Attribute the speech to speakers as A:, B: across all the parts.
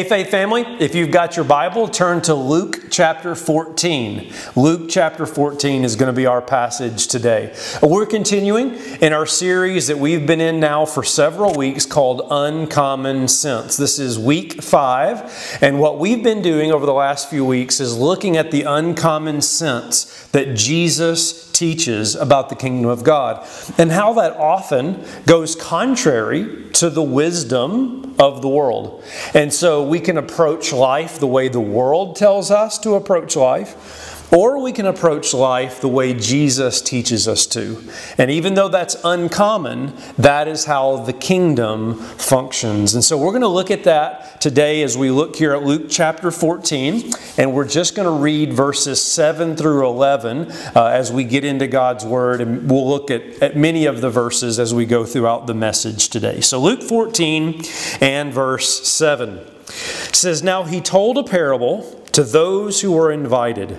A: Hey, Faith Family, if you've got your Bible, turn to Luke chapter 14. Luke chapter 14 is going to be our passage today. We're continuing in our series that we've been in now for several weeks called Uncommon Sense. This is week five, and what we've been doing over the last few weeks is looking at the uncommon sense that Jesus teaches about the kingdom of God and how that often goes contrary to the wisdom of the world. And so we can approach life the way the world tells us to approach life or we can approach life the way Jesus teaches us to. And even though that's uncommon, that is how the kingdom functions. And so we're going to look at that today as we look here at Luke chapter 14. And we're just going to read verses 7 through 11 uh, as we get into God's Word. And we'll look at, at many of the verses as we go throughout the message today. So Luke 14 and verse 7 says, Now he told a parable to those who were invited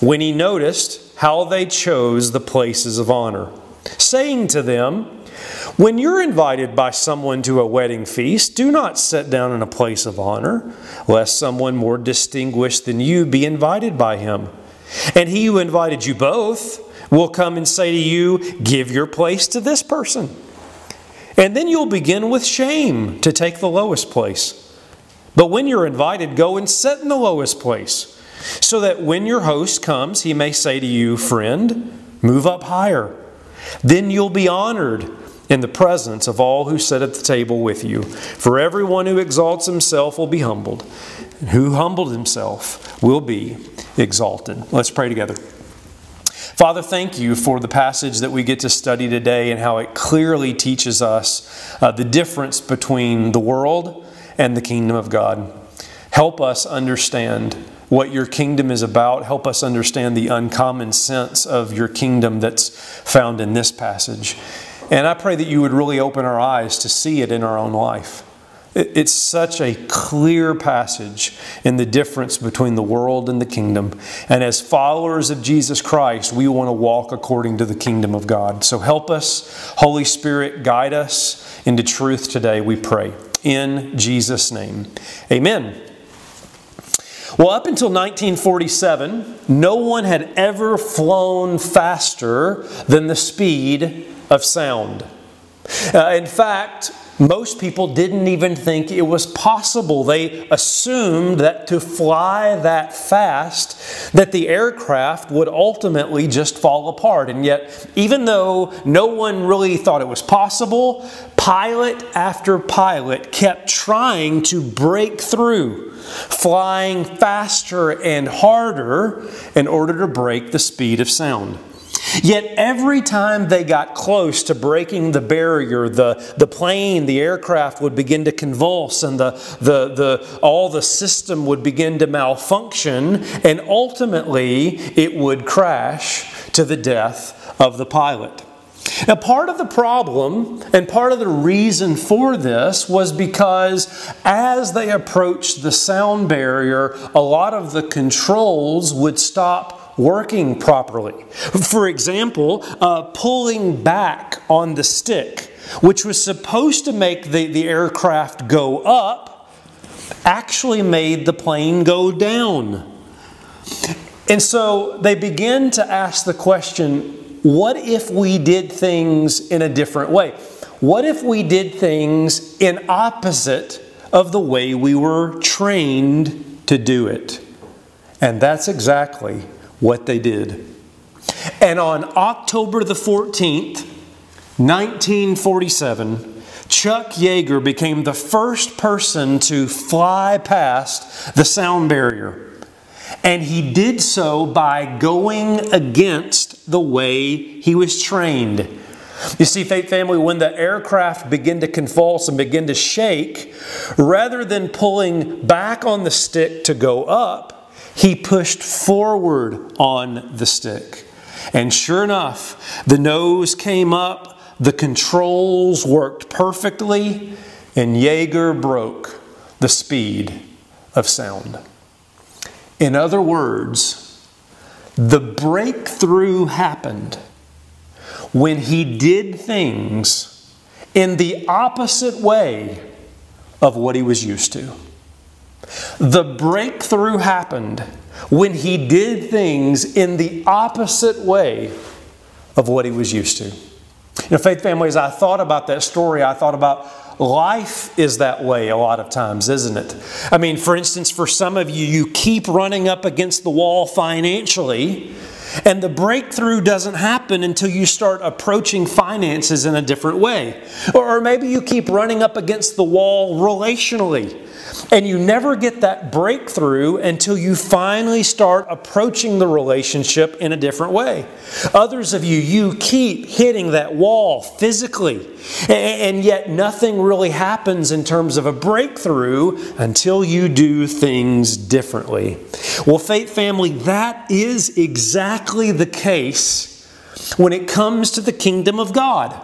A: when he noticed how they chose the places of honor, saying to them, When you're invited by someone to a wedding feast, do not sit down in a place of honor, lest someone more distinguished than you be invited by him. And he who invited you both will come and say to you, Give your place to this person. And then you'll begin with shame to take the lowest place. But when you're invited, go and sit in the lowest place so that when your host comes, he may say to you, Friend, move up higher. Then you'll be honored in the presence of all who sit at the table with you. For everyone who exalts himself will be humbled, and who humbled himself will be exalted. Let's pray together. Father, thank you for the passage that we get to study today and how it clearly teaches us uh, the difference between the world and the kingdom of God. Help us understand what your kingdom is about. Help us understand the uncommon sense of your kingdom that's found in this passage. And I pray that you would really open our eyes to see it in our own life. It's such a clear passage in the difference between the world and the kingdom. And as followers of Jesus Christ, we want to walk according to the kingdom of God. So help us, Holy Spirit, guide us into truth today, we pray. In Jesus' name, amen. Well, up until 1947, no one had ever flown faster than the speed of sound. Uh, in fact, most people didn't even think it was possible. They assumed that to fly that fast, that the aircraft would ultimately just fall apart. And yet, even though no one really thought it was possible, pilot after pilot kept trying to break through, flying faster and harder in order to break the speed of sound. Yet every time they got close to breaking the barrier, the, the plane, the aircraft would begin to convulse and the, the, the, all the system would begin to malfunction, and ultimately it would crash to the death of the pilot. Now, part of the problem and part of the reason for this was because as they approached the sound barrier, a lot of the controls would stop working properly. For example, uh, pulling back on the stick, which was supposed to make the, the aircraft go up, actually made the plane go down. And so they begin to ask the question what if we did things in a different way? What if we did things in opposite of the way we were trained to do it? And that's exactly what they did. And on October the 14th, 1947, Chuck Yeager became the first person to fly past the sound barrier. And he did so by going against the way he was trained. You see, Faith Family, when the aircraft begin to convulse and begin to shake, rather than pulling back on the stick to go up, he pushed forward on the stick. And sure enough, the nose came up, the controls worked perfectly, and Yeager broke the speed of sound. In other words, the breakthrough happened when he did things in the opposite way of what he was used to. The breakthrough happened when he did things in the opposite way of what he was used to. You know, faith families, I thought about that story. I thought about life is that way a lot of times, isn't it? I mean, for instance, for some of you, you keep running up against the wall financially and the breakthrough doesn't happen until you start approaching finances in a different way. Or, maybe you keep running up against the wall relationally. And you never get that breakthrough until you finally start approaching the relationship in a different way. Others of you, you keep hitting that wall physically, and yet nothing really happens in terms of a breakthrough until you do things differently. Well, Faith Family, that is exactly the case when it comes to the kingdom of God.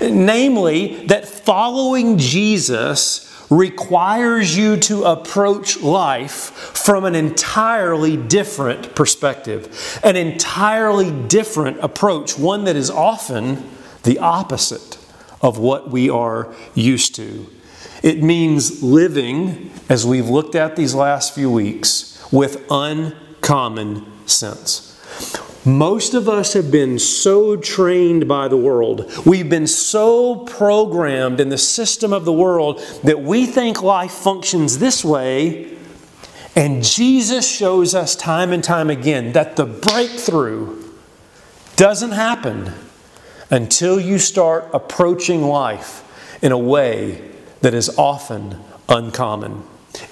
A: Namely, that following Jesus requires you to approach life from an entirely different perspective, an entirely different approach, one that is often the opposite of what we are used to. It means living, as we've looked at these last few weeks, with uncommon sense. Most of us have been so trained by the world, we've been so programmed in the system of the world that we think life functions this way. And Jesus shows us time and time again that the breakthrough doesn't happen until you start approaching life in a way that is often uncommon.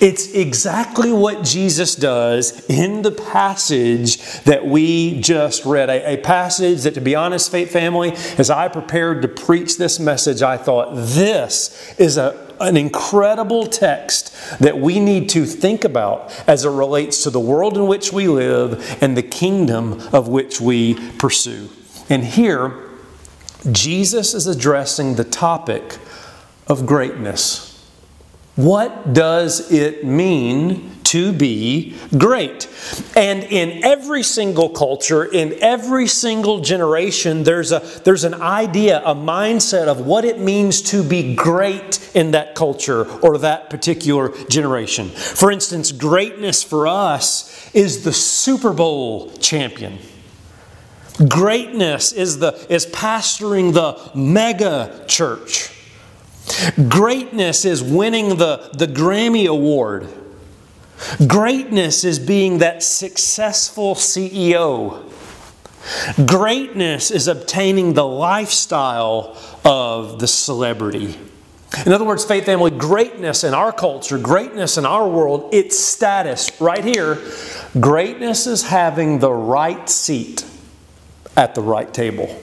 A: It's exactly what Jesus does in the passage that we just read. A, a, passage that, to be honest, Faith Family, as I prepared to preach this message, I thought this is a, an incredible text that we need to think about as it relates to the world in which we live and the kingdom of which we pursue. And here, Jesus is addressing the topic of greatness. What does it mean to be great? And in every single culture, in every single generation, there's, a, there's an idea, a mindset of what it means to be great in that culture or that particular generation. For instance, greatness for us is the Super Bowl champion. Greatness is, the, is pastoring the mega church. Greatness is winning the, the Grammy Award. Greatness is being that successful CEO. Greatness is obtaining the lifestyle of the celebrity. In other words, faith family, greatness in our culture, greatness in our world, its status right here. Greatness is having the right seat at the right table.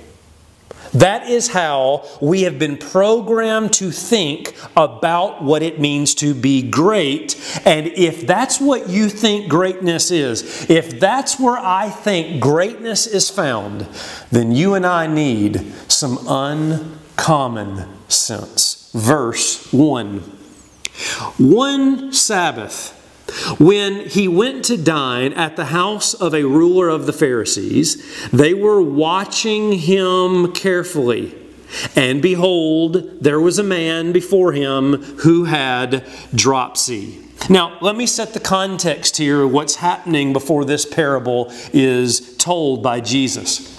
A: That is how we have been programmed to think about what it means to be great. And if that's what you think greatness is, if that's where I think greatness is found, then you and I need some uncommon sense. Verse 1 One Sabbath, when he went to dine at the house of a ruler of the Pharisees, they were watching him carefully. And behold, there was a man before him who had dropsy. Now, let me set the context here what's happening before this parable is told by Jesus.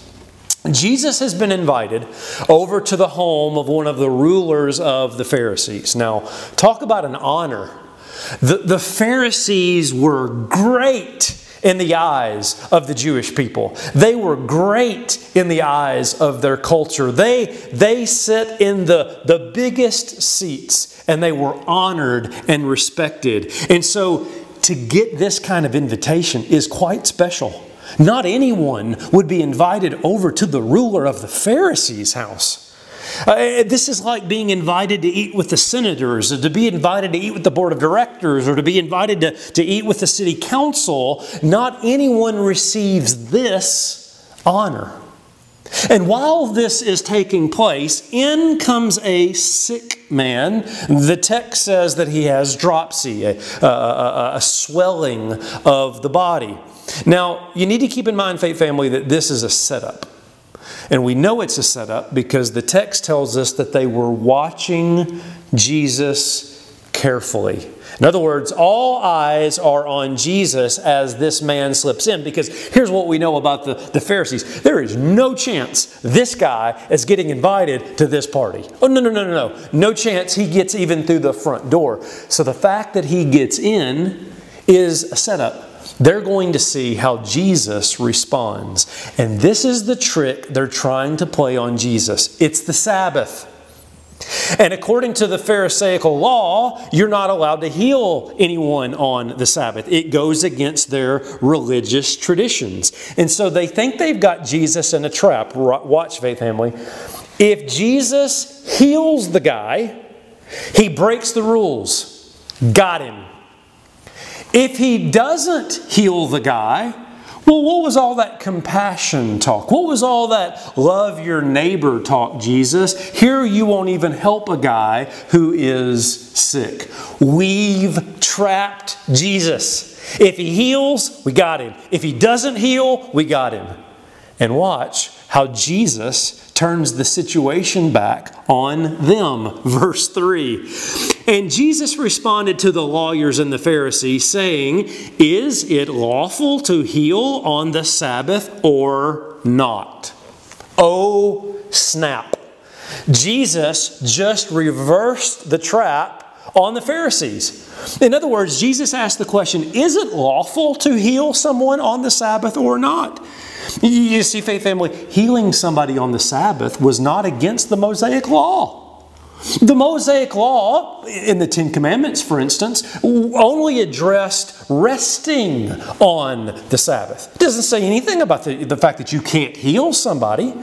A: Jesus has been invited over to the home of one of the rulers of the Pharisees. Now, talk about an honor the, the Pharisees were great in the eyes of the Jewish people. They were great in the eyes of their culture. They, they sit in the, the biggest seats and they were honored and respected. And so to get this kind of invitation is quite special. Not anyone would be invited over to the ruler of the Pharisees' house. Uh, this is like being invited to eat with the senators, or to be invited to eat with the board of directors, or to be invited to, to eat with the city council. Not anyone receives this honor. And while this is taking place, in comes a sick man. The text says that he has dropsy, a, a, a, swelling of the body. Now, you need to keep in mind, Faith Family, that this is a setup. And we know it's a setup because the text tells us that they were watching Jesus carefully. In other words, all eyes are on Jesus as this man slips in because here's what we know about the, the Pharisees there is no chance this guy is getting invited to this party. Oh, no, no, no, no, no. No chance he gets even through the front door. So the fact that he gets in is a setup. They're going to see how Jesus responds. And this is the trick they're trying to play on Jesus it's the Sabbath. And according to the Pharisaical law, you're not allowed to heal anyone on the Sabbath. It goes against their religious traditions. And so they think they've got Jesus in a trap. Watch, faith family. If Jesus heals the guy, he breaks the rules. Got him. If he doesn't heal the guy, well, what was all that compassion talk? What was all that love your neighbor talk, Jesus? Here you won't even help a guy who is sick. We've trapped Jesus. If he heals, we got him. If he doesn't heal, we got him. And watch how Jesus turns the situation back on them. Verse 3. And Jesus responded to the lawyers and the Pharisees, saying, Is it lawful to heal on the Sabbath or not? Oh, snap. Jesus just reversed the trap on the Pharisees. In other words, Jesus asked the question Is it lawful to heal someone on the Sabbath or not? You see, faith family, healing somebody on the Sabbath was not against the Mosaic law. The Mosaic Law, in the Ten Commandments, for instance, only addressed resting on the Sabbath. It doesn't say anything about the, the fact that you can't heal somebody.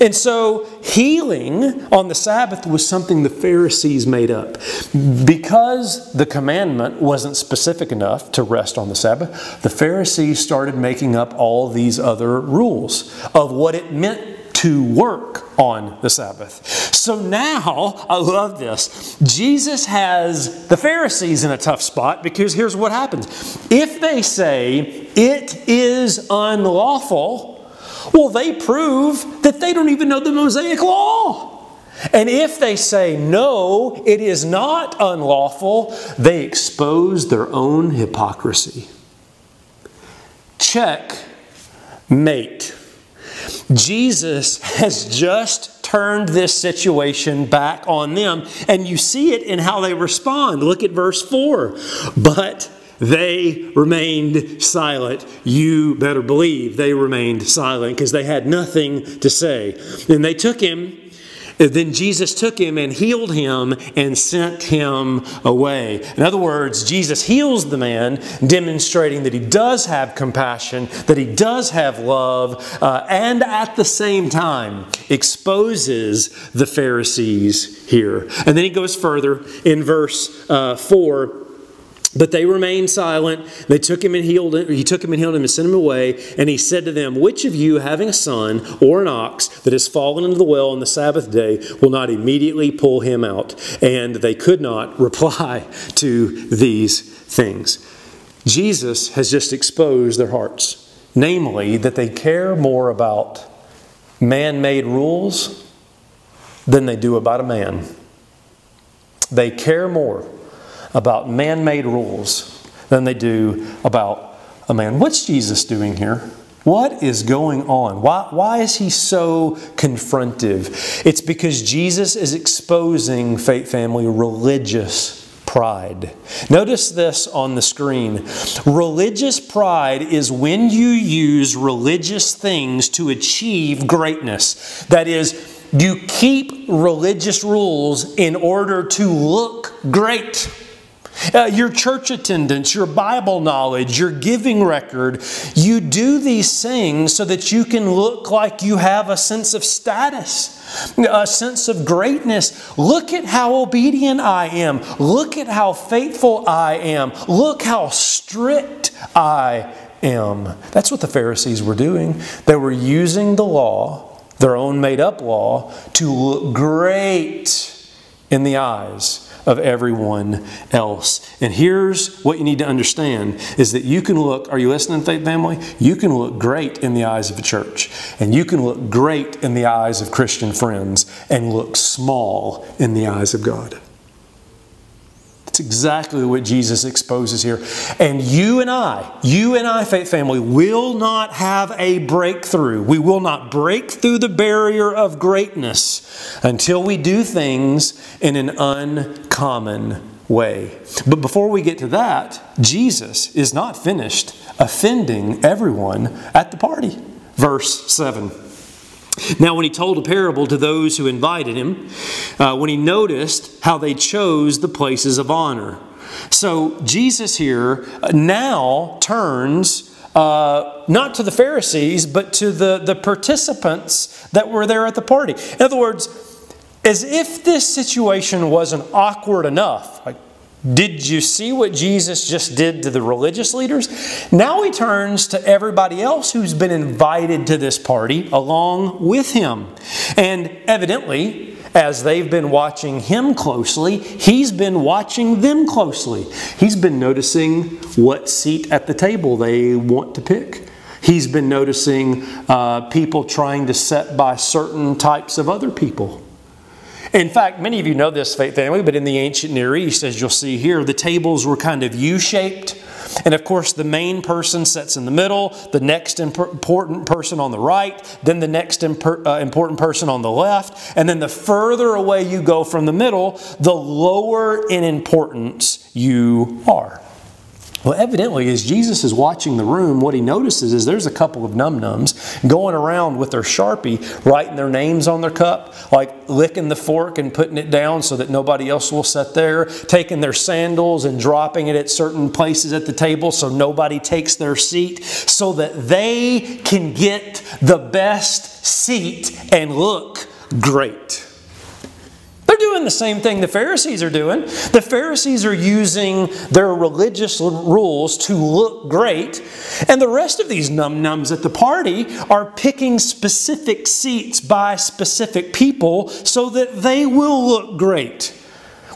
A: And so, healing on the Sabbath was something the Pharisees made up. Because the commandment wasn't specific enough to rest on the Sabbath, the Pharisees started making up all these other rules of what it meant to work on the Sabbath. So now, I love this. Jesus has the Pharisees in a tough spot because here's what happens. If they say it is unlawful, well, they prove that they don't even know the Mosaic law. And if they say no, it is not unlawful, they expose their own hypocrisy. Check, mate. Jesus has just turned this situation back on them, and you see it in how they respond. Look at verse 4. But they remained silent. You better believe they remained silent because they had nothing to say. And they took him then Jesus took him and healed him and sent him away. In other words, Jesus heals the man, demonstrating that he does have compassion, that he does have love, uh, and at the same time exposes the Pharisees here. And then he goes further in verse uh, 4 but they remained silent. They took him and healed him. He took him and healed him and sent him away. And he said to them, Which of you, having a son or an ox that has fallen into the well on the Sabbath day, will not immediately pull him out? And they could not reply to these things. Jesus has just exposed their hearts, namely, that they care more about man made rules than they do about a man. They care more about man made rules than they do about a man. What's Jesus doing here? What is going on? Why, why is he so confrontive? It's because Jesus is exposing, faith family, religious pride. Notice this on the screen. Religious pride is when you use religious things to achieve greatness. That is, you keep religious rules in order to look great. Uh, your church attendance, your Bible knowledge, your giving record, you do these things so that you can look like you have a sense of status, a sense of greatness. Look at how obedient I am. Look at how faithful I am. Look how strict I am. That's what the Pharisees were doing. They were using the law, their own made up law, to look great in the eyes of everyone else. And here's what you need to understand is that you can look, are you listening, faith family? You can look great in the eyes of a church, and you can look great in the eyes of Christian friends, and look small in the eyes of God. That's exactly what Jesus exposes here. And you and I, you and I, faith family, will not have a breakthrough. We will not break through the barrier of greatness until we do things in an uncommon way. But before we get to that, Jesus is not finished offending everyone at the party. Verse 7. Now, when he told a parable to those who invited him, uh, when he noticed how they chose the places of honor. So, Jesus here now turns uh, not to the Pharisees, but to the, the participants that were there at the party. In other words, as if this situation wasn't awkward enough, like did you see what Jesus just did to the religious leaders? Now he turns to everybody else who's been invited to this party along with him. And evidently, as they've been watching him closely, he's been watching them closely. He's been noticing what seat at the table they want to pick. He's been noticing uh, people trying to set by certain types of other people. In fact, many of you know this family, but in the ancient Near East, as you'll see here, the tables were kind of U shaped. And of course, the main person sits in the middle, the next important person on the right, then the next uh, important person on the left. And then the further away you go from the middle, the lower in importance you are. Well, evidently, as Jesus is watching the room, what he notices is there's a couple of num-nums going around with their Sharpie, writing their names on their cup, like licking the fork and putting it down so that nobody else will sit there, taking their sandals and dropping it at certain places at the table so nobody takes their seat, so that they can get the best seat and look great. They're doing the same thing the Pharisees are doing. The Pharisees are using their religious rules to look great, and the rest of these num-nums at the party are picking specific seats by specific people so that they will look great.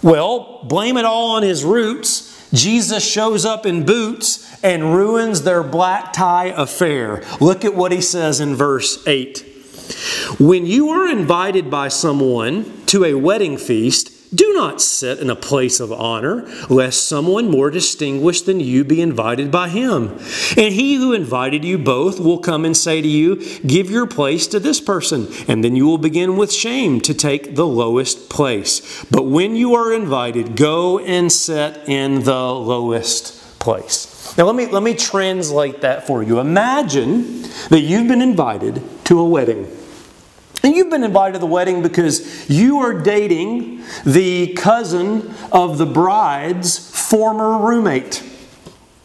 A: Well, blame it all on his roots. Jesus shows up in boots and ruins their black tie affair. Look at what he says in verse 8. When you are invited by someone to a wedding feast, do not sit in a place of honor, lest someone more distinguished than you be invited by him. And he who invited you both will come and say to you, Give your place to this person. And then you will begin with shame to take the lowest place. But when you are invited, go and sit in the lowest place. Now, let me, let me translate that for you. Imagine that you've been invited to a wedding. And you've been invited to the wedding because you are dating the cousin of the bride's former roommate.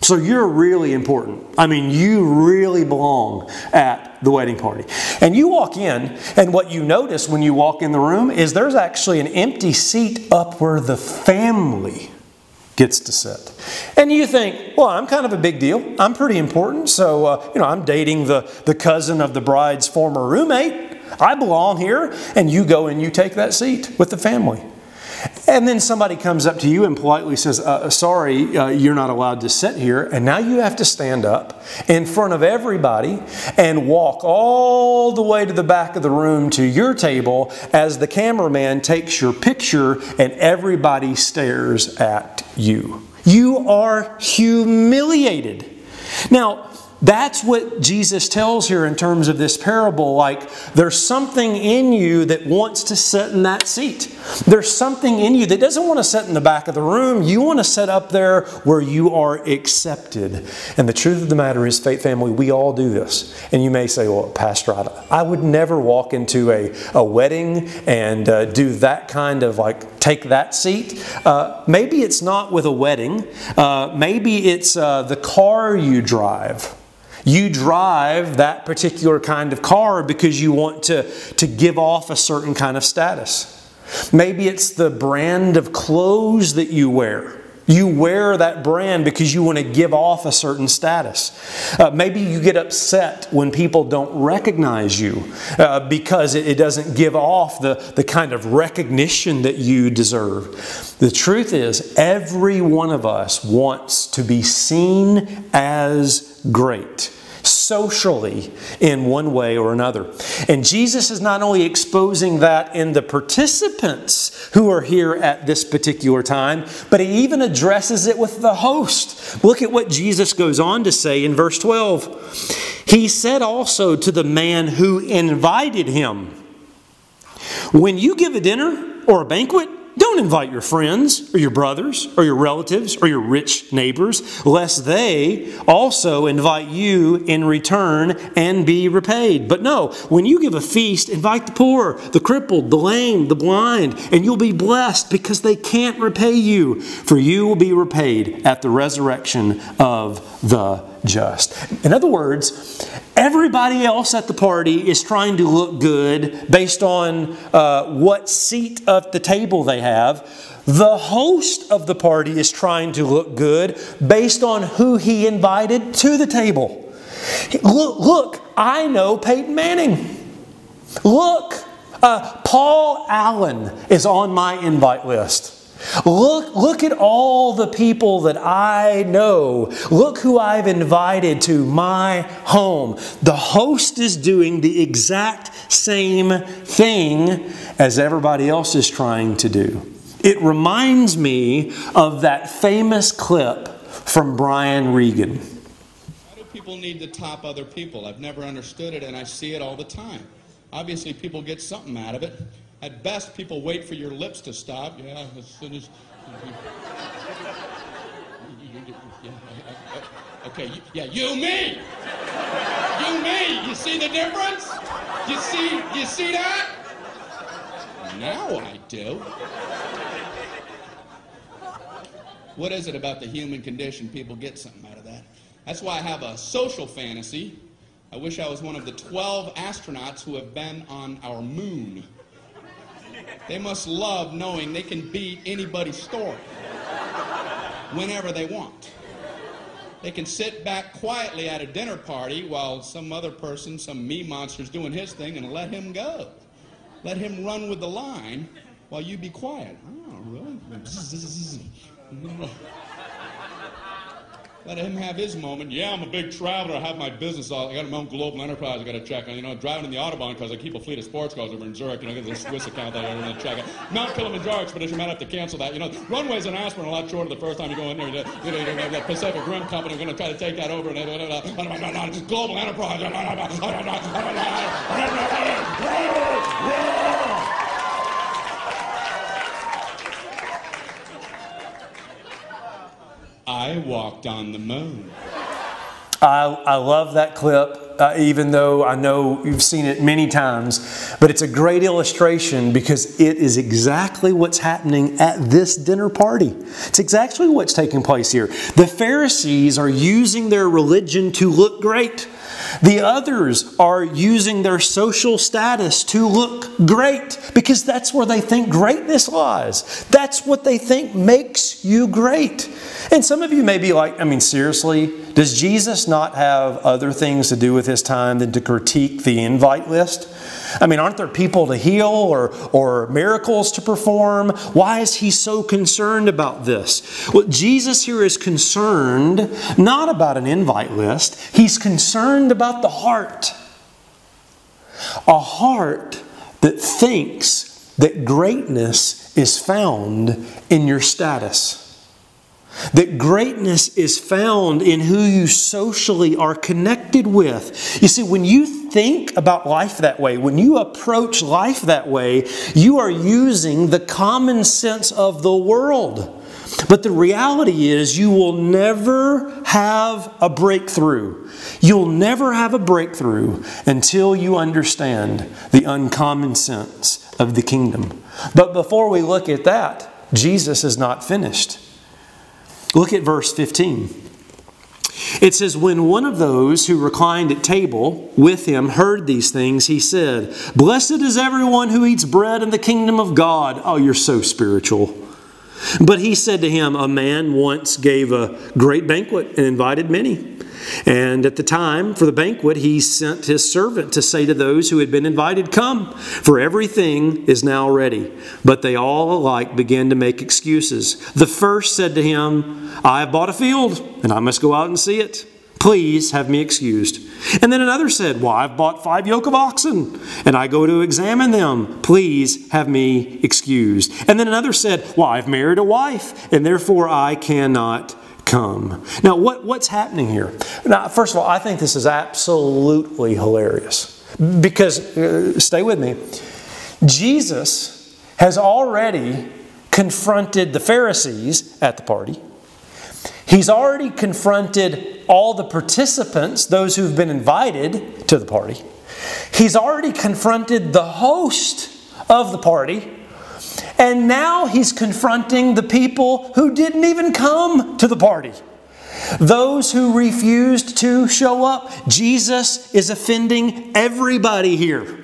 A: So you're really important. I mean, you really belong at the wedding party. And you walk in, and what you notice when you walk in the room is there's actually an empty seat up where the family gets to sit. And you think, well, I'm kind of a big deal. I'm pretty important. So, uh, you know, I'm dating the, the cousin of the bride's former roommate. I belong here, and you go and you take that seat with the family. And then somebody comes up to you and politely says, uh, Sorry, uh, you're not allowed to sit here. And now you have to stand up in front of everybody and walk all the way to the back of the room to your table as the cameraman takes your picture and everybody stares at you. You are humiliated. Now, that's what Jesus tells here in terms of this parable. Like, there's something in you that wants to sit in that seat. There's something in you that doesn't want to sit in the back of the room. You want to sit up there where you are accepted. And the truth of the matter is, faith family, we all do this. And you may say, well, Pastor, I would never walk into a, a wedding and uh, do that kind of like take that seat. Uh, maybe it's not with a wedding, uh, maybe it's uh, the car you drive. You drive that particular kind of car because you want to, to give off a certain kind of status. Maybe it's the brand of clothes that you wear. You wear that brand because you want to give off a certain status. Uh, maybe you get upset when people don't recognize you uh, because it, it, doesn't give off the, the kind of recognition that you deserve. The truth is, every one of us wants to be seen as great. Socially in one way or another. And Jesus is not only exposing that in the participants who are here at this particular time, but he even addresses it with the host. Look at what Jesus goes on to say in verse 12. He said also to the man who invited him, When you give a dinner or a banquet, don't invite your friends or your brothers or your relatives or your rich neighbors, lest they also invite you in return and be repaid. But no, when you give a feast, invite the poor, the crippled, the lame, the blind, and you'll be blessed because they can't repay you, for you will be repaid at the resurrection of the just. In other words, everybody else at the party is trying to look good based on uh, what seat at the table they have. The host of the party is trying to look good based on who he invited to the table. Look, look I know Peyton Manning. Look, uh, Paul Allen is on my invite list. Look, look at all the people that I know. Look who I've invited to my home. The host is doing the exact same thing as everybody else is trying to do. It reminds me of that famous clip from Brian Regan.
B: Why do people need to top other people? I've never understood it, and I see it all the time. Obviously, people get something out of it. At best, people wait for your lips to stop. Yeah, as soon as. Okay, yeah, you, me! You, me! You see the difference? You see, you see that? Now I do. What is it about the human condition? People get something out of that. That's why I have a social fantasy. I wish I was one of the 12 astronauts who have been on our moon. They must love knowing they can beat anybody's story whenever they want. They can sit back quietly at a dinner party while some other person, some me monster's doing his thing and let him go. Let him run with the line while you be quiet. Oh, really? Let him have his moment. Yeah, I'm a big traveler. I have my business. I got my own global enterprise. I got to check. You know, driving in the autobahn because I keep a fleet of sports cars over in Zurich. You know, I got a Swiss account that I going to check out. Mount Kilimanjaro expedition. Might have to cancel that. You know, runways in Aspen are a lot shorter the first time you go in there. You know, you know, the Pacific Rim Company are going to try to take that over. And global enterprise. I walked on the moon.
A: I, I love that clip, uh, even though I know you've seen it many times. But it's a great illustration because it is exactly what's happening at this dinner party. It's exactly what's taking place here. The Pharisees are using their religion to look great. The others are using their social status to look great because that's where they think greatness lies. That's what they think makes you great. And some of you may be like, I mean, seriously, does Jesus not have other things to do with his time than to critique the invite list? I mean, aren't there people to heal or, or miracles to perform? Why is he so concerned about this? Well, Jesus here is concerned not about an invite list, he's concerned about the heart. A heart that thinks that greatness is found in your status. That greatness is found in who you socially are connected with. You see, when you think about life that way, when you approach life that way, you are using the common sense of the world. But the reality is, you will never have a breakthrough. You'll never have a breakthrough until you understand the uncommon sense of the kingdom. But before we look at that, Jesus is not finished. Look at verse 15. It says, When one of those who reclined at table with him heard these things, he said, Blessed is everyone who eats bread in the kingdom of God. Oh, you're so spiritual. But he said to him, A man once gave a great banquet and invited many. And at the time for the banquet, he sent his servant to say to those who had been invited, Come, for everything is now ready. But they all alike began to make excuses. The first said to him, I have bought a field, and I must go out and see it. Please have me excused. And then another said, Well, I've bought five yoke of oxen, and I go to examine them. Please have me excused. And then another said, Well, I've married a wife, and therefore I cannot come. Now, what, what's happening here? Now, first of all, I think this is absolutely hilarious. Because, uh, stay with me, Jesus has already confronted the Pharisees at the party. He's already confronted all the participants, those who've been invited to the party. He's already confronted the host of the party. And now he's confronting the people who didn't even come to the party. Those who refused to show up. Jesus is offending everybody here.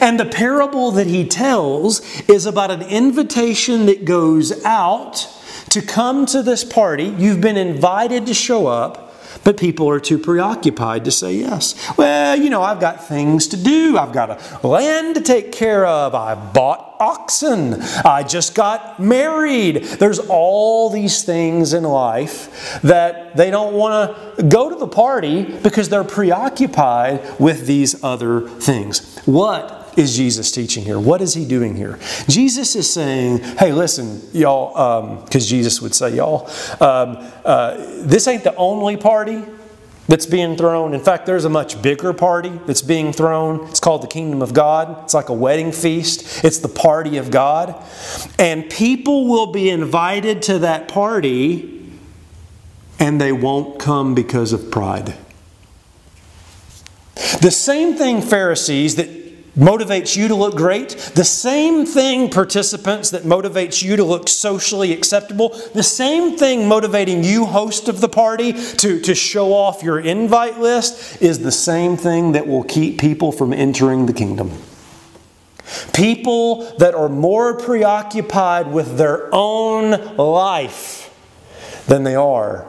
A: And the parable that he tells is about an invitation that goes out to come to this party. You've been invited to show up. But people are too preoccupied to say yes. Well, you know, I've got things to do. I've got a land to take care of. I've bought oxen. I just got married. There's all these things in life that they don't want to go to the party because they're preoccupied with these other things. What is Jesus teaching here? What is he doing here? Jesus is saying, hey, listen, y'all, because um, Jesus would say, y'all, um, uh, this ain't the only party that's being thrown. In fact, there's a much bigger party that's being thrown. It's called the Kingdom of God. It's like a wedding feast, it's the party of God. And people will be invited to that party and they won't come because of pride. The same thing, Pharisees, that motivates you to look great, the same thing, participants, that motivates you to look socially acceptable, the same thing motivating you, host of the party, to, to show off your invite list, is the same thing that will keep people from entering the kingdom. People that are more preoccupied with their own life than they are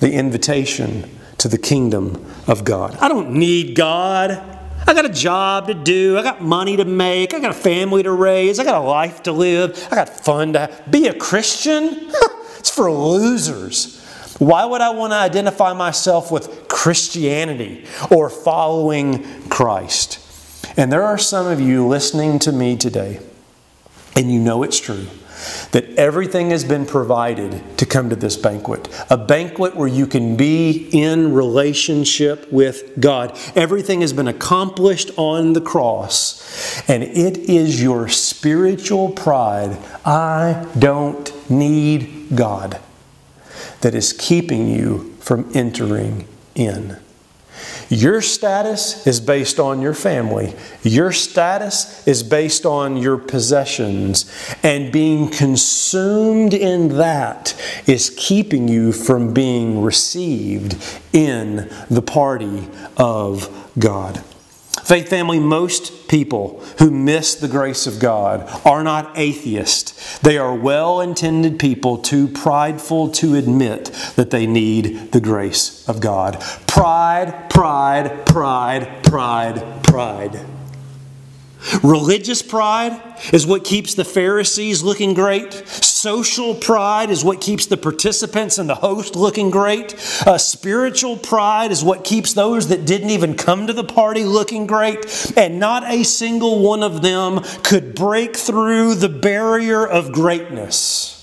A: the invitation to the kingdom of God. I don't need God. I got a job to do. I got money to make. I got a family to raise. I got a life to live. I got fun to have. Be a Christian? it's for losers. Why would I want to identify myself with Christianity or following Christ? And there are some of you listening to me today, and you know it's true that everything has been provided to come to this banquet. A banquet where you can be in relationship with God. Everything has been accomplished on the cross. And it is your spiritual pride. I don't need God that is keeping you from entering in. Your status is based on your family. Your status is based on your possessions. And being consumed in that is keeping you from being received in the party of God. Faith family, most people who miss the grace of God are not atheists. They are well intended people, too prideful to admit that they need the grace of God. Pride, pride, pride, pride, pride. Religious pride is what keeps the Pharisees looking great. Social pride is what keeps the participants and the host looking great. Uh, spiritual pride is what keeps those that didn't even come to the party looking great. And not a single one of them could break through the barrier of greatness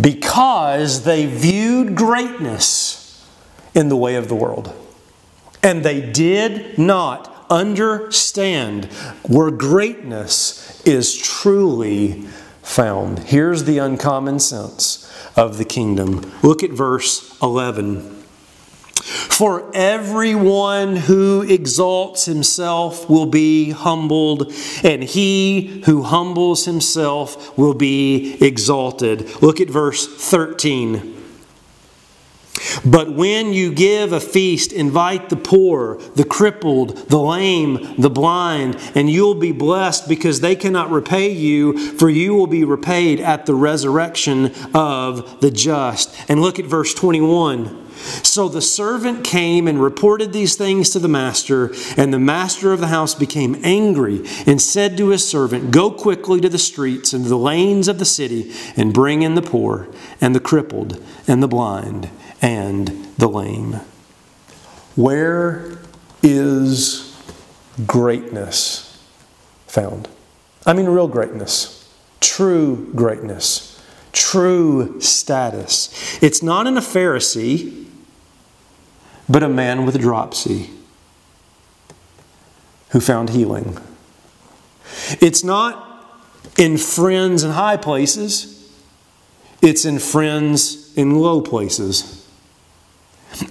A: because they viewed greatness in the way of the world. And they did not understand where greatness is truly found. Here's the uncommon sense of the kingdom. Look at verse 11. For everyone who exalts himself will be humbled, and he who humbles himself will be exalted. Look at verse 13. But when you give a feast, invite the poor, the crippled, the lame, the blind, and you'll be blessed because they cannot repay you, for you will be repaid at the resurrection of the just. And look at verse 21. So the servant came and reported these things to the master, and the master of the house became angry and said to his servant, Go quickly to the streets and the lanes of the city and bring in the poor and the crippled and the blind and the lame. Where is greatness found? I mean, real greatness, true greatness, true status. It's not in a Pharisee, but a man with dropsy who found healing. It's not in friends in high places, it's in friends in low places.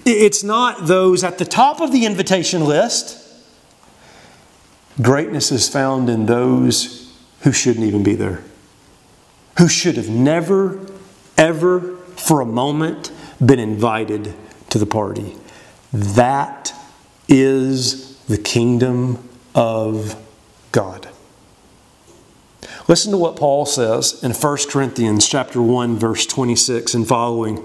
A: It's not those at the top of the invitation list. Greatness is found in those who shouldn't even be there, who should have never, ever, for a moment, been invited to the party. That is the kingdom of God. Listen to what Paul says in 1 Corinthians chapter 1 verse 26 and following.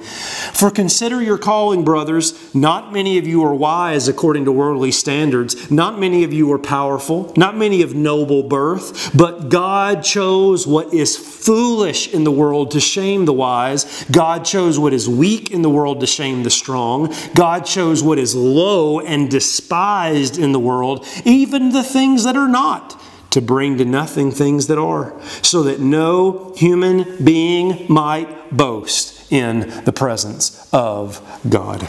A: For consider your calling, brothers, not many of you are wise according to worldly standards, not many of you are powerful, not many of noble birth, but God chose what is foolish in the world to shame the wise. God chose what is weak in the world to shame the strong. God chose what is low and despised in the world, even the things that are not to bring to nothing things that are, so that no human being might boast in the presence of God.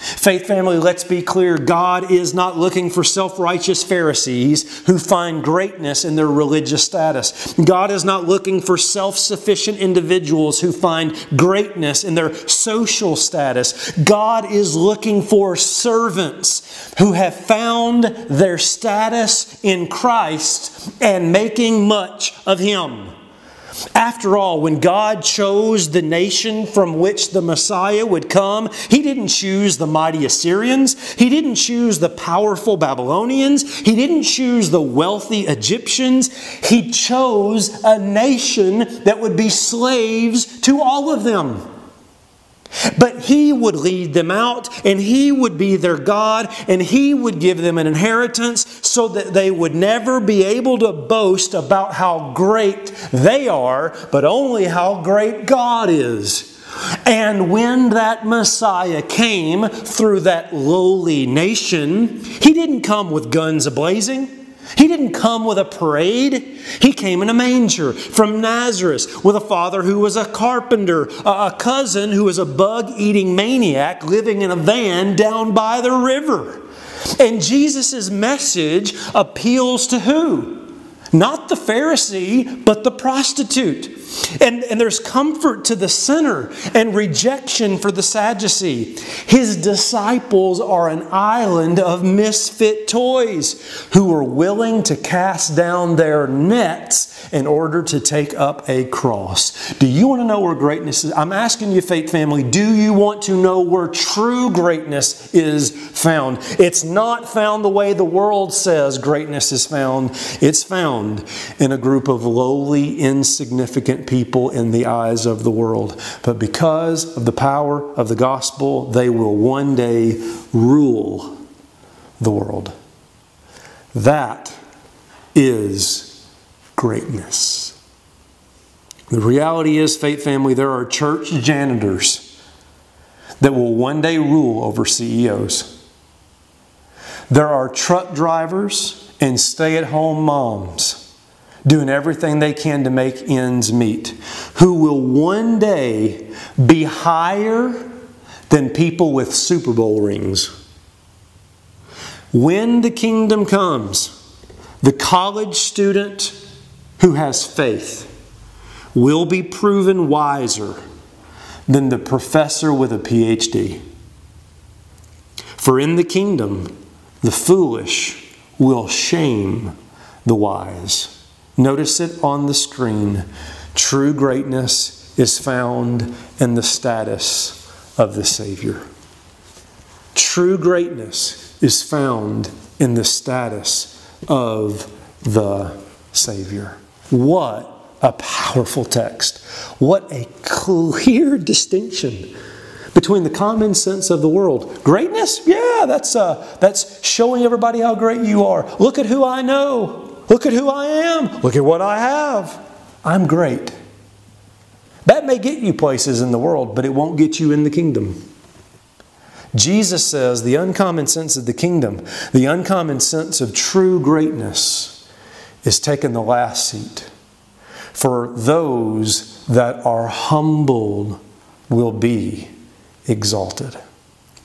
A: Faith family, let's be clear. God is not looking for self righteous Pharisees who find greatness in their religious status. God is not looking for self sufficient individuals who find greatness in their social status. God is looking for servants who have found their status in Christ and making much of Him. After all, when God chose the nation from which the Messiah would come, He didn't choose the mighty Assyrians. He didn't choose the powerful Babylonians. He didn't choose the wealthy Egyptians. He chose a nation that would be slaves to all of them. But he would lead them out, and he would be their God, and he would give them an inheritance so that they would never be able to boast about how great they are, but only how great God is. And when that Messiah came through that lowly nation, he didn't come with guns ablazing. He didn't come with a parade. He came in a manger from Nazareth with a father who was a carpenter, a cousin who was a bug eating maniac living in a van down by the river. And Jesus' message appeals to who? Not the Pharisee, but the prostitute. And, and there's comfort to the sinner and rejection for the Sadducee. His disciples are an island of misfit toys who are willing to cast down their nets in order to take up a cross. Do you want to know where greatness is? I'm asking you, faith family, do you want to know where true greatness is found? It's not found the way the world says greatness is found, it's found in a group of lowly, insignificant people in the eyes of the world. But because of the power of the gospel, they will one day rule the world. That is greatness. The reality is, faith family, there are church janitors that will one day rule over CEOs. There are truck drivers and stay at home moms doing everything they can to make ends meet, who will one day be higher than people with Super Bowl rings. When the kingdom comes, the college student who has faith will be proven wiser than the professor with a PhD. For in the kingdom, the foolish will shame the wise. Notice it on the screen. True greatness is found in the status of the Savior. True greatness is found in the status of the Savior. What a powerful text. What a clear distinction between the common sense of the world. Greatness? Yeah, that's, uh, that's showing everybody how great you are. Look at who I know. Look at who I am. Look at what I have. I'm great. That may get you places in the world, but it won't get you in the kingdom. Jesus says the uncommon sense of the kingdom, the uncommon sense of true greatness, is taking the last seat. For those that are humbled will be exalted.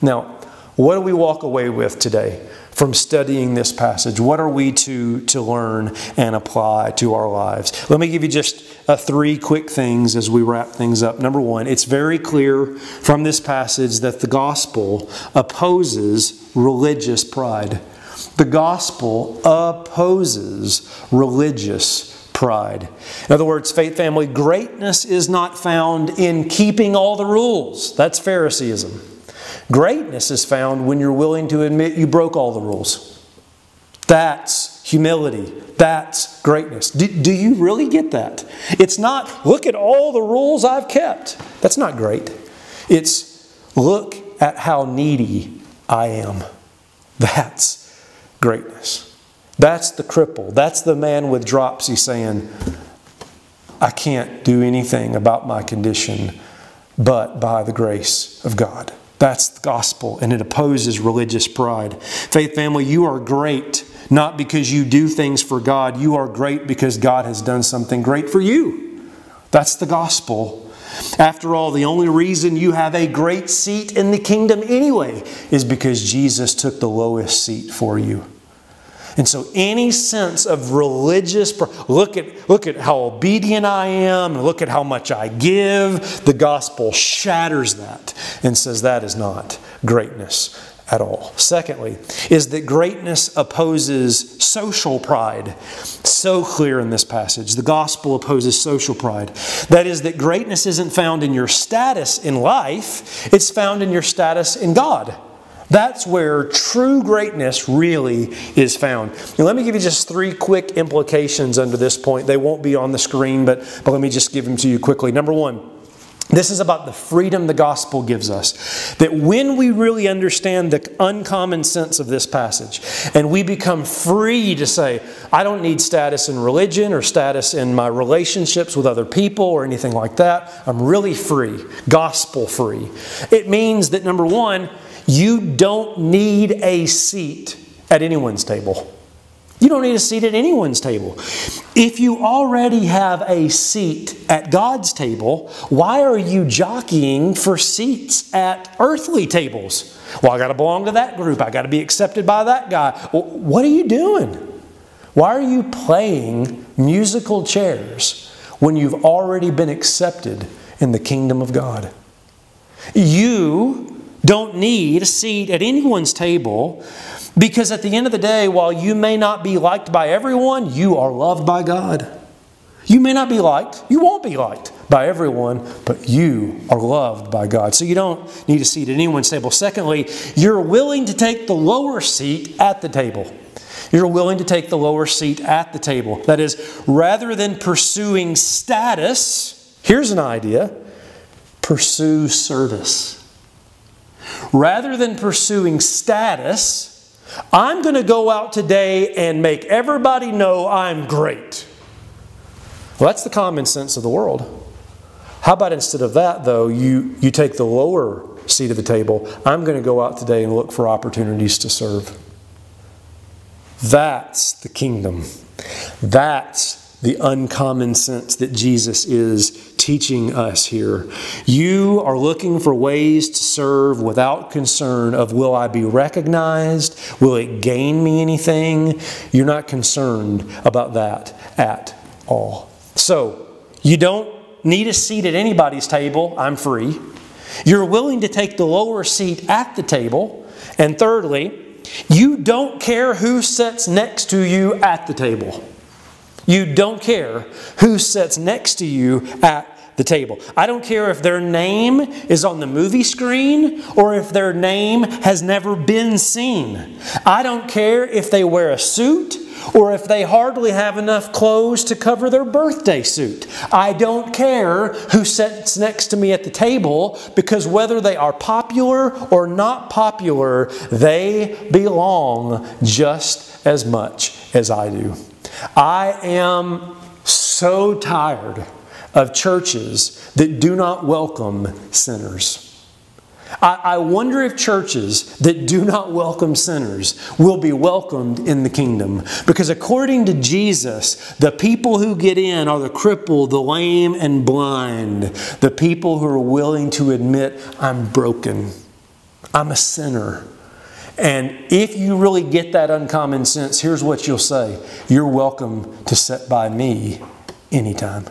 A: Now, what do we walk away with today from studying this passage? What are we to, to learn and apply to our lives? Let me give you just uh, three quick things as we wrap things up. Number one, it's very clear from this passage that the gospel opposes religious pride. The gospel opposes religious pride. In other words, faith family, greatness is not found in keeping all the rules. That's Phariseeism. Greatness is found when you're willing to admit you broke all the rules. That's humility. That's greatness. Do, do, you really get that? It's not, look at all the rules I've kept. That's not great. It's, look at how needy I am. That's greatness. That's the cripple. That's the man with dropsy saying, I can't do anything about my condition but by the grace of God. That's the gospel, and it opposes religious pride. Faith family, you are great not because you do things for God. You are great because God has done something great for you. That's the gospel. After all, the only reason you have a great seat in the kingdom anyway is because Jesus took the lowest seat for you. And so any sense of religious look at look at how obedient I am, look at how much I give, the gospel shatters that and says that is not greatness at all. Secondly, is that greatness opposes social pride. So clear in this passage. The gospel opposes social pride. That is, that greatness isn't found in your status in life, it's found in your status in God. That's where true greatness really is found. Now, let me give you just three quick implications under this point. They won't be on the screen, but, but let me just give them to you quickly. Number one, this is about the freedom the gospel gives us. That when we really understand the uncommon sense of this passage and we become free to say, I don't need status in religion or status in my relationships with other people or anything like that, I'm really free, gospel free. It means that number one, you don't need a seat at anyone's table. You don't need a seat at anyone's table. If you already have a seat at God's table, why are you jockeying for seats at earthly tables? Well, I got to belong to that group. I got to be accepted by that guy. Well, what are you doing? Why are you playing musical chairs when you've already been accepted in the kingdom of God? You don't need a seat at anyone's table because at the end of the day, while you may not be liked by everyone, you are loved by God. You may not be liked, you won't be liked by everyone, but you are loved by God. So you don't need a seat at anyone's table. Secondly, you're willing to take the lower seat at the table. You're willing to take the lower seat at the table. That is, rather than pursuing status, here's an idea pursue service. Rather than pursuing status, I'm going to go out today and make everybody know I'm great. Well, that's the common sense of the world. How about instead of that, though, you, you take the lower seat of the table? I'm going to go out today and look for opportunities to serve. That's the kingdom. That's the uncommon sense that Jesus is teaching us here. You are looking for ways to serve without concern of will I be recognized? Will it gain me anything? You're not concerned about that at all. So, you don't need a seat at anybody's table. I'm free. You're willing to take the lower seat at the table. And thirdly, you don't care who sits next to you at the table. You don't care who sits next to you at the table. I don't care if their name is on the movie screen or if their name has never been seen. I don't care if they wear a suit or if they hardly have enough clothes to cover their birthday suit. I don't care who sits next to me at the table because whether they are popular or not popular, they belong just as much as I do. I am so tired of churches that do not welcome sinners. I, I wonder if churches that do not welcome sinners will be welcomed in the kingdom. Because according to Jesus, the people who get in are the crippled, the lame, and blind. The people who are willing to admit, I'm broken, I'm a sinner. And if you really get that uncommon sense, here's what you'll say You're welcome to sit by me anytime.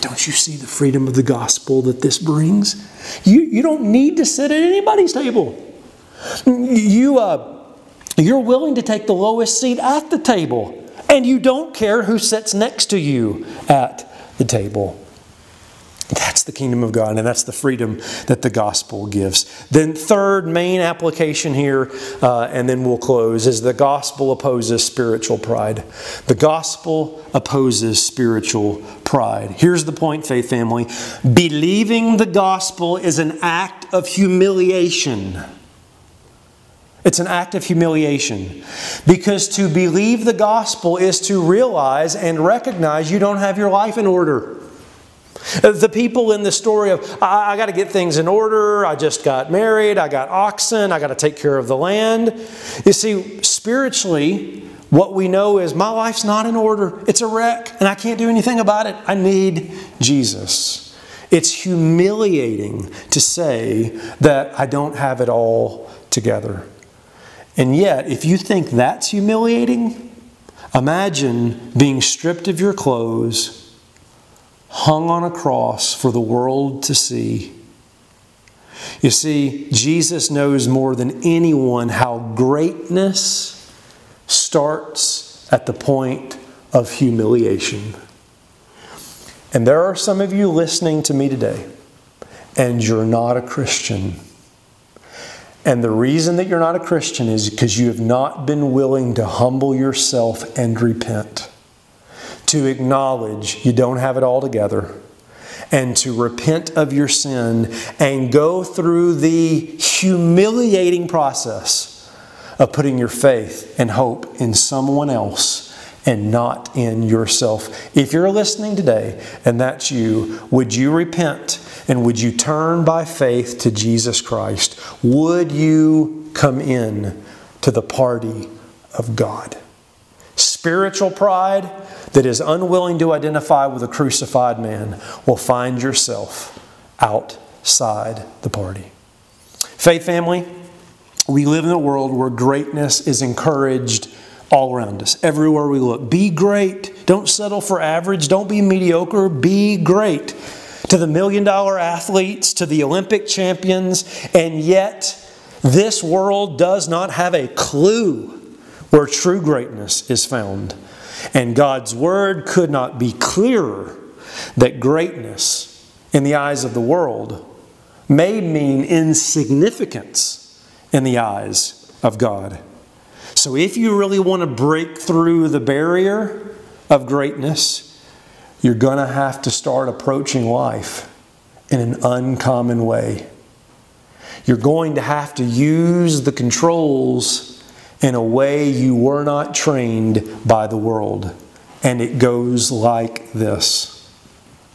A: Don't you see the freedom of the gospel that this brings? You, you don't need to sit at anybody's table. You, uh, you're willing to take the lowest seat at the table, and you don't care who sits next to you at the table. That's the kingdom of God, and that's the freedom that the gospel gives. Then, third main application here, uh, and then we'll close, is the gospel opposes spiritual pride. The gospel opposes spiritual pride. Here's the point, faith family believing the gospel is an act of humiliation. It's an act of humiliation. Because to believe the gospel is to realize and recognize you don't have your life in order. The people in the story of, I, I got to get things in order, I just got married, I got oxen, I got to take care of the land. You see, spiritually, what we know is my life's not in order. It's a wreck, and I can't do anything about it. I need Jesus. It's humiliating to say that I don't have it all together. And yet, if you think that's humiliating, imagine being stripped of your clothes hung on a cross for the world to see. You see, Jesus knows more than anyone how greatness starts at the point of humiliation. And there are some of you listening to me today, and you're not a Christian. And the reason that you're not a Christian is because you have not been willing to humble yourself and repent to acknowledge you don't have it all together and to repent of your sin and go through the humiliating process of putting your faith and hope in someone else and not in yourself. If you're listening today and that's you, would you repent and would you turn by faith to Jesus Christ? Would you come in to the party of God? Spiritual pride that is unwilling to identify with a crucified man will find yourself outside the party. Faith family, we live in a world where greatness is encouraged all around us, everywhere we look. Be great. Don't settle for average. Don't be mediocre. Be great. To the million dollar athletes, to the Olympic champions, and yet this world does not have a clue where true greatness is found. And God's word could not be clearer that greatness in the eyes of the world may mean insignificance in the eyes of God. So, if you really want to break through the barrier of greatness, you're going to have to start approaching life in an uncommon way. You're going to have to use the controls in a way you were not trained by the world. And it goes like this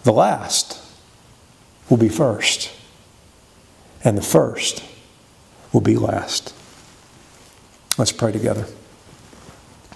A: the last will be first, and the first will be last. Let's pray together.